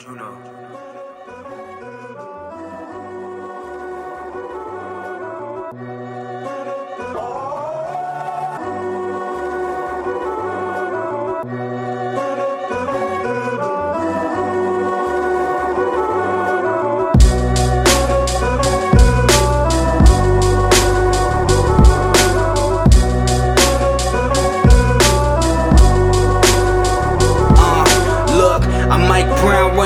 Juno.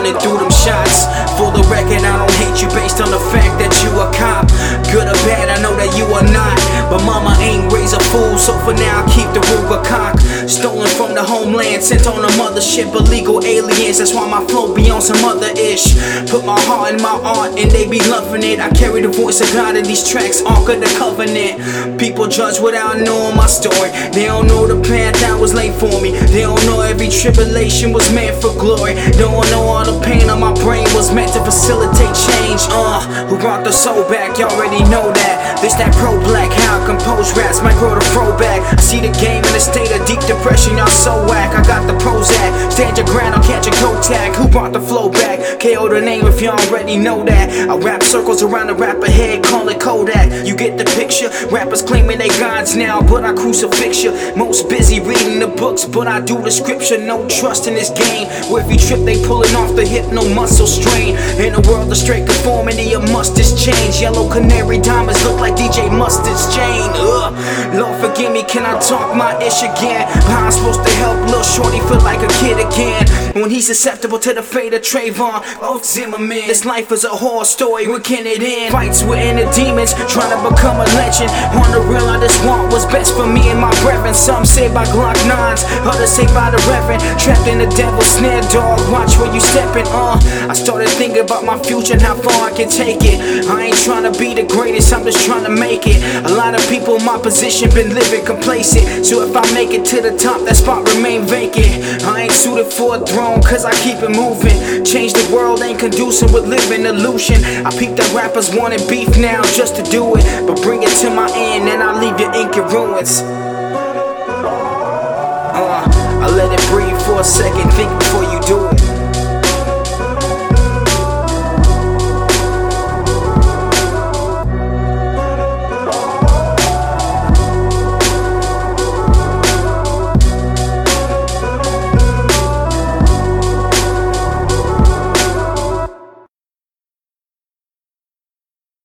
Running through them shots. For the record, I don't hate you based on the fact that you a cop. Good or bad, I know that you are not. But mama ain't raised a fool, so for now, I keep the Ruger cock. Stolen from the homeland, sent on a mothership, illegal aliens. That's why my flow be on some other ish. Put my heart in my art, and they be loving it. I carry the voice of God in these tracks, Ark of the Covenant. People judge without knowing my story. They don't know the path was laid for me. They don't know every tribulation was meant for glory. Don't know all the pain on my brain was meant to facilitate change. Uh, who brought the soul back? Y'all already know that. This that pro black, how I compose raps might grow the throwback. See the game a state of deep depression, y'all so whack. I got the Prozac. Stand your ground, I'll catch a tag. Who brought the flow back? KO the name if you already know that. I wrap circles around the rapper head, call it Kodak. You get the picture? Rappers claiming they gods now, but I crucifix you. Most busy reading the books, but I do the scripture. No trust in this game. Where every trip they pulling off the hip, no muscle strain. In a world of straight conformity, a must is change. Yellow canary diamonds look like DJ Mustard's chain. Ugh. Lord forgive me, can I talk my ish again? How I'm supposed to help Lil Shorty feel like a kid again? When he's susceptible to the fate of Trayvon, oh Zimmerman. This life is a horror story, when can it end? Fights with inner demons, trying to become a legend. On the real, I just want what's best for me and my brethren. Some say by Glock 9s, others say by the Reverend. Trapped in the devil's snare, dog. Watch where you stepping, uh. I started thinking about my future and how far I can take it. I ain't trying to be the greatest, I'm just trying to make it. A lot of people in my position been living complacent. So if I make it to the top, that spot remain vacant. I ain't suited for a throne, cause I keep it moving. Change the world ain't conducive with living illusion. I peep that rappers wanting beef now just to do it. But bring it to my end and I leave your ink in ruins. Uh, I let it breathe for a second, think before you.